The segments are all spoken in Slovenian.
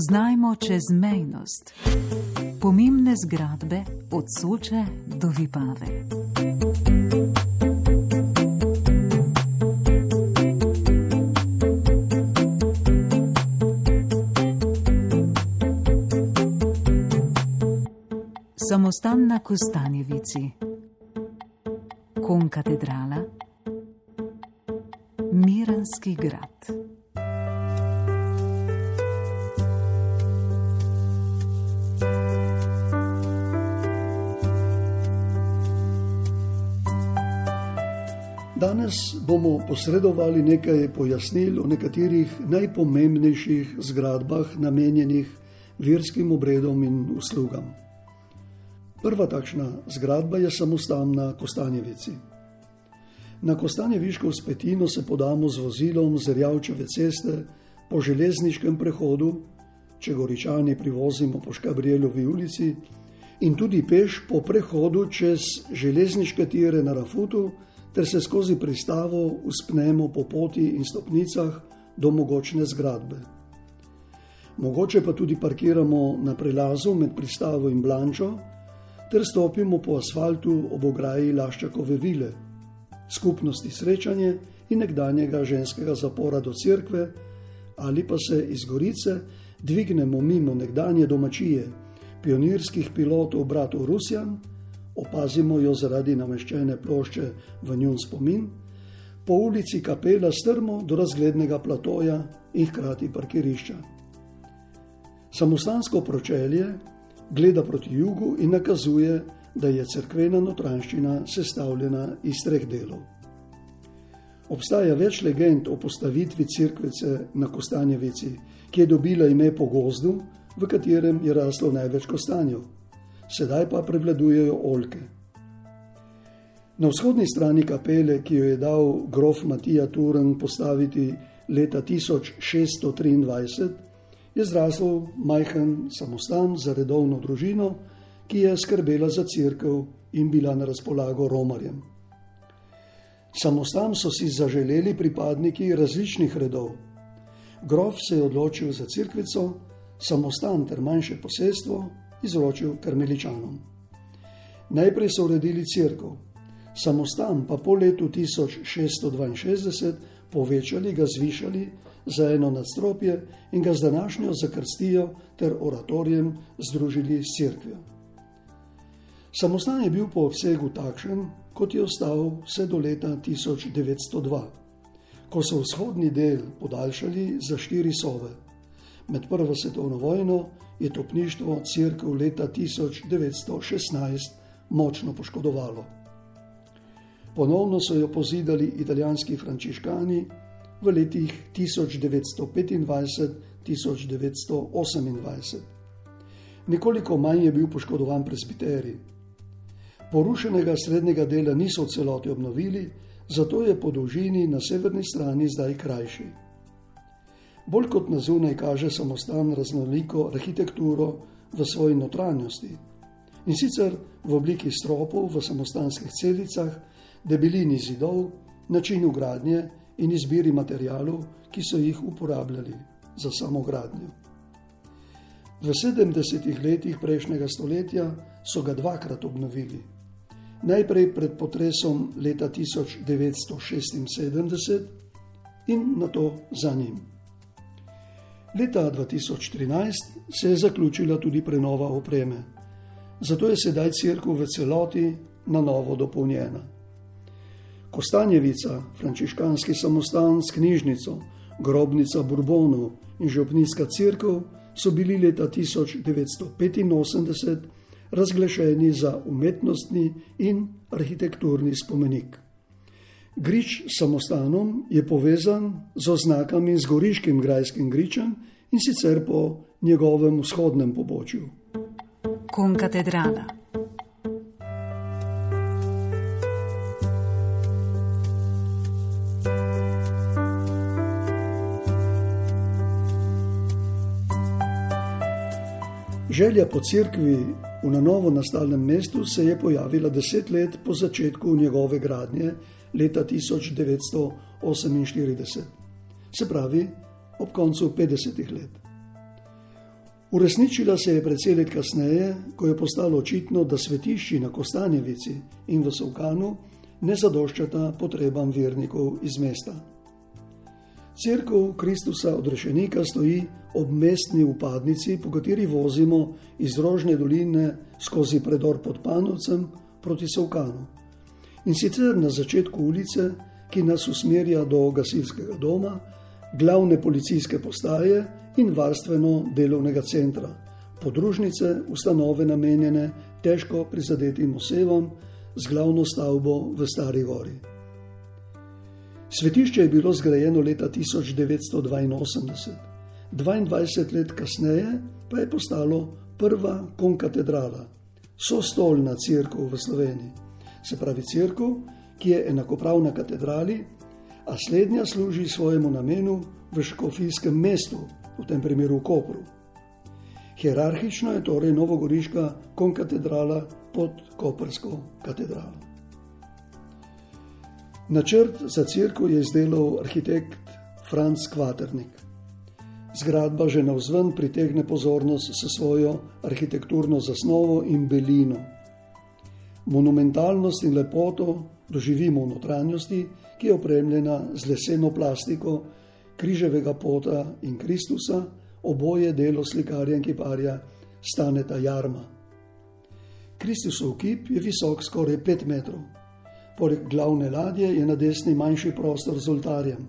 Spoznajmo čezmejnost. Pomembne zgradbe od Soče do Vipave. Samostan na Kostanjevici, Kon katedrala, Miranski grad. Danes bomo posredovali nekaj pojasnil o nekaterih najpomembnejših zgradbah, namenjenih verskim obredom in uslugam. Prva takšna zgradba je samostan na Kostanjevici. Na Kostanjeviško spetino se podamo z vozilom z Rjavčeve ceste po železniškem prehodu, če goričani privozimo po Škabrijelovi ulici, in tudi peš po prehodu čez železniške tire na Rafutu ter se skozi pristavo uspnemo po poti in stopnicah do mogočne zgradbe. Mogoče pa tudi parkiramo na prelazu med pristavo in Blančo ter stopimo po asfaltu ob ograji Laščakove vile, skupnosti srečanje in nekdanjega ženskega zapora do cerkve, ali pa se iz Gorice dvignemo mimo nekdanje domačije, pionirskih pilotov bratov Rusjan opazimo jo zaradi nameščene plošče v njun spomin, po ulici Kapela strmo do razglednega platoja in hkrati parkirišča. Samostansko pročelje gleda proti jugu in nakazuje, da je crkvena notranščina sestavljena iz treh delov. Obstaja več legend o postavitvi crkvice na Kostanjevici, ki je dobila ime po gozdu, v katerem je raslo največ kostanjev sedaj pa prevladujejo oljke. Na vzhodni strani kapele, ki jo je dal grof Matija Turen postaviti leta 1623, je zrasel majhen samostan za redovno družino, ki je skrbela za crkv in bila na razpolago romarjem. Samostan so si zaželeli pripadniki različnih redov. Grof se je odločil za crkvico, samostan ter manjše posestvo izročil karmeličanom. Najprej so uredili crkvo, samostan pa po letu 1662 povečali, ga zvišali za eno nadstropje in ga z današnjo zakrstijo ter oratorijem združili s crkvijo. Samostan je bil po obsegu takšen, kot je ostal vse do leta 1902, ko so vzhodni del podaljšali za štiri sove. Med prvo svetovno vojno je topništvo crkv leta 1916 močno poškodovalo. Ponovno so jo pozidali italijanski frančiškani v letih 1925-1928. Nekoliko manj je bil poškodovan presbiteri. Porušenega srednjega dela niso v celoti obnovili, zato je po dolžini na severni strani zdaj krajši bolj kot na zunaj kaže samostan raznoliko arhitekturo v svoji notranjosti. In sicer v obliki stropov v samostanskih celicah, debelini zidov, načinu gradnje in izbiri materijalov, ki so jih uporabljali za samo gradnjo. V 70-ih letih prejšnjega stoletja so ga dvakrat obnovili. Najprej pred potresom leta 1976 in na to za njim. Leta 2013 se je zaključila tudi prenova opreme, zato je sedaj crkva v celoti na novo dopolnjena. Kostanjevica, frančiškanski samostan s knjižnico, grobnica Burbonov in župnijska crkva so bili leta 1985 razglašeni za umetnostni in arhitekturni spomenik. Grič s samostanom je povezan z oznakami z goriškim grajskim gričem in sicer po njegovem vzhodnem pobočju. Konkatedrala. Želja po crkvi v na novo nastalem mestu se je pojavila deset let po začetku njegove gradnje leta 1948, se pravi ob koncu 50-ih let. Uresničila se je precej let kasneje, ko je postalo očitno, da svetišči na Kostanjevici in v Sovkanu ne zadoščata potrebam vernikov iz mesta. Cerkev Kristusa odrešenika stoji ob mestni upadnici, po kateri vozimo iz Rožne doline skozi predor pod Panovcem proti Sovkanu. In sicer na začetku ulice, ki nas usmerja do gasilskega doma, glavne policijske postaje in varstveno delovnega centra, podružnice, ustanove namenjene težko prizadetim osebam z glavno stavbo v Stari Gori. Svetišče je bilo zgrajeno leta 1982, 22 let kasneje pa je postalo prva konkatedrala, sostolna crkva v Sloveniji, se pravi crkva, ki je enakopravna katedrali, a slednja služi svojemu namenu v škofijskem mestu, v tem primeru v Kopru. Hierarhično je torej Novogoriška konkatedrala pod Koprsko katedralo. Načrt za crkvo je izdelal arhitekt Franz Kvaternik. Zgradba že na vzven pritegne pozornost s svojo arhitekturno zasnovo in belino. Monumentalnost in lepoto doživimo v notranjosti, ki je opremljena z leseno plastiko, križevega pota in Kristusa, oboje delo slikarja in kiparja Staneta Jarma. Kristusov kip je visok skoraj 5 metrov. Poleg glavne ladje je na desni manjši prostor z oltarjem.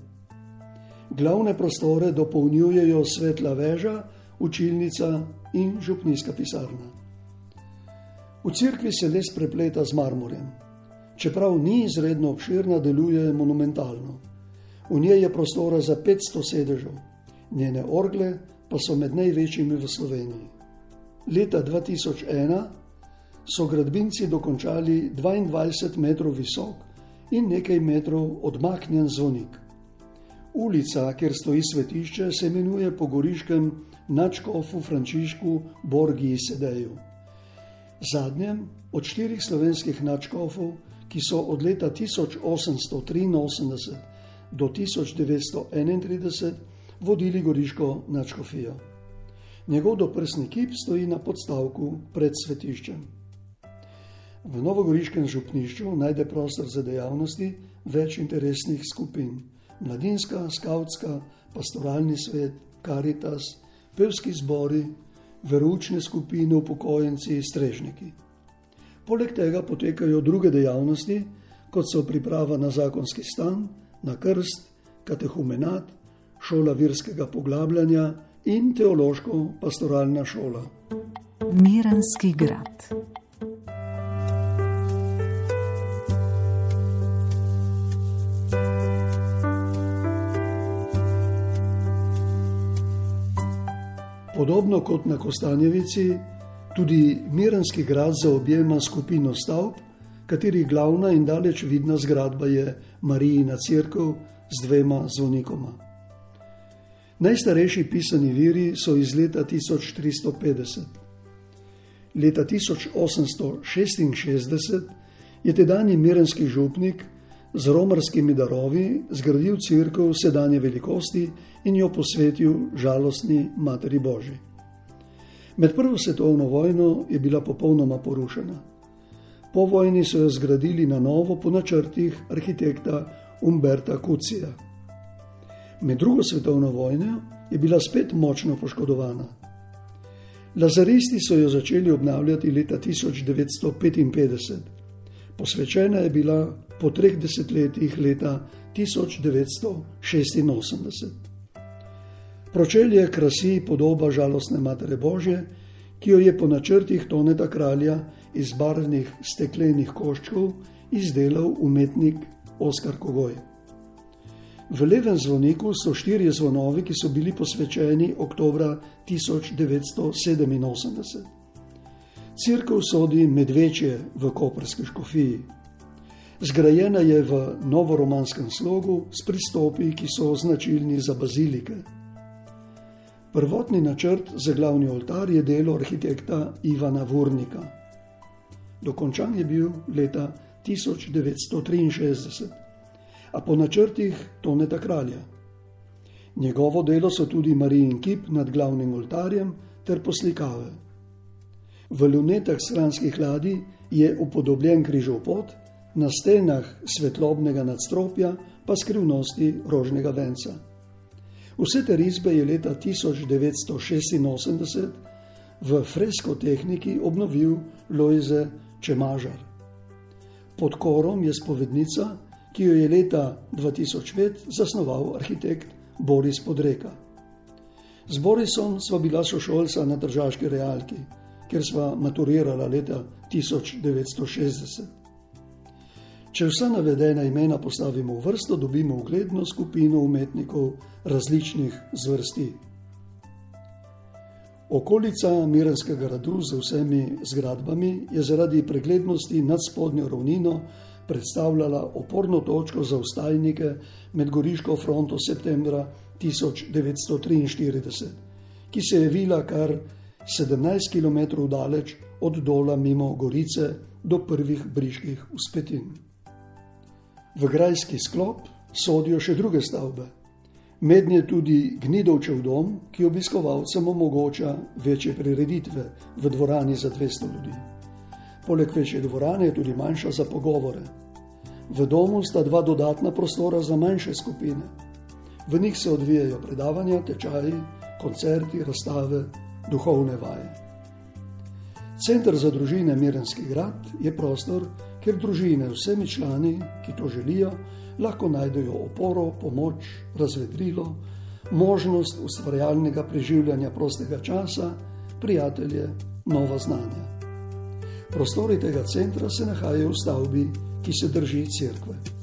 Glavne prostore dopolnjujejo svetla veža, učilnica in župnijska pisarna. V cerkvi se les prepleta z marmorjem. Čeprav ni izredno obširna, deluje monumentalno. V njej je prostora za 500 sedežev, njene orgle pa so med največjimi v Sloveniji. Leta 2001 so gradbinci dokončali 22 metrov visok in nekaj metrov odmaknjen zvonik. Ulica, kjer stoji svetišče, se imenuje po goriškem načkofu Frančišku Borgiji Sedeju. Zadnjem od štirih slovenskih načkofov, ki so od leta 1883 do 1931 vodili goriško načkofijo. Njegov doprsni kip stoji na podstavku pred svetiščem. V Novogoriškem župnišču najde prostor za dejavnosti več interesnih skupin: mladinska, skautska, pastoralni svet, karitas, pevski zbori, veručne skupine, upokojenci in strežniki. Poleg tega potekajo druge dejavnosti, kot so priprava na zakonski stan, na krst, katehumenat, šola virskega poglabljanja in teološko-pastoralna šola. Mirenski grad. Podobno kot na Kostanjevici, tudi Mirenski grad zaobjema skupino stavb, katerih glavna in daleč vidna zgradba je Marijina crkva z dvema zvonikoma. Najstarejši pisani viri so iz leta 1350. Leta 1866 je tedajni mirenski župnik z romarskimi darovi zgradil crkvo sedanje velikosti in jo posvetil žalostni Materi Božji. Med prvo svetovno vojno je bila popolnoma porušena. Po vojni so jo zgradili na novo po načrtih arhitekta Umberta Kucija. Med drugo svetovno vojno je bila spet močno poškodovana. Lazaristi so jo začeli obnavljati leta 1955, posvečena je bila po treh desetletjih leta 1986. Pročelje krasi podoba žalostne Matere Božje, ki jo je po načrtih Toneta kralja iz barvnih steklenih koščkov izdelal umetnik Oskar Kogoj. V levem zvoniku so štirje zvonovi, ki so bili posvečeni oktober 1987. Cirkev sodi med večje v Koperski škofiji. Zgrajena je v novoromanskem slogu s pristopi, ki so značilni za bazilike. Prvotni načrt za glavni oltar je delo arhitekta Ivana Vurnika. Dokončan je bil leta 1963, a po načrtih Toneta kralja. Njegovo delo so tudi Marijin kip nad glavnim oltarjem ter poslikave. V lunetah stranskih ladij je upodobljen križov pot, na stenah svetlobnega nadstropja pa skrivnosti rožnega venca. Vse te risbe je leta 1986 v fresko tehniki obnovil Lojze Čemažar. Pod korom je spovednica, ki jo je leta 2005 zasnoval arhitekt Boris Podreka. Z Borisom sva bila sošolca na državski realki, kjer sva maturirala leta 1960. Če vsa navedena imena postavimo v vrsto, dobimo ugledno skupino umetnikov različnih zvrsti. Okolica Mirenskega gradu z vsemi zgradbami je zaradi preglednosti nad spodnjo ravnino predstavljala oporno točko za ustajnike med Goriško fronto septembra 1943, ki se je vila kar 17 km daleč od dola mimo Gorice do prvih briških uspetin. V grajski sklop sodijo še druge stavbe. Mednje tudi Gnidovčev dom, ki obiskovalcem omogoča večje prireditve v dvorani za 200 ljudi. Poleg večje dvorane je tudi manjša za pogovore. V domu sta dva dodatna prostora za manjše skupine. V njih se odvijajo predavanja, tečaji, koncerti, razstave, duhovne vaje. Center za družine Mirenski grad je prostor, kjer družine vsemi člani, ki to želijo, lahko najdejo oporo, pomoč, razvedrilo, možnost ustvarjalnega preživljanja prostega časa, prijatelje, nova znanja. Prostori tega centra se nahajajo v stavbi, ki se drži cerkve.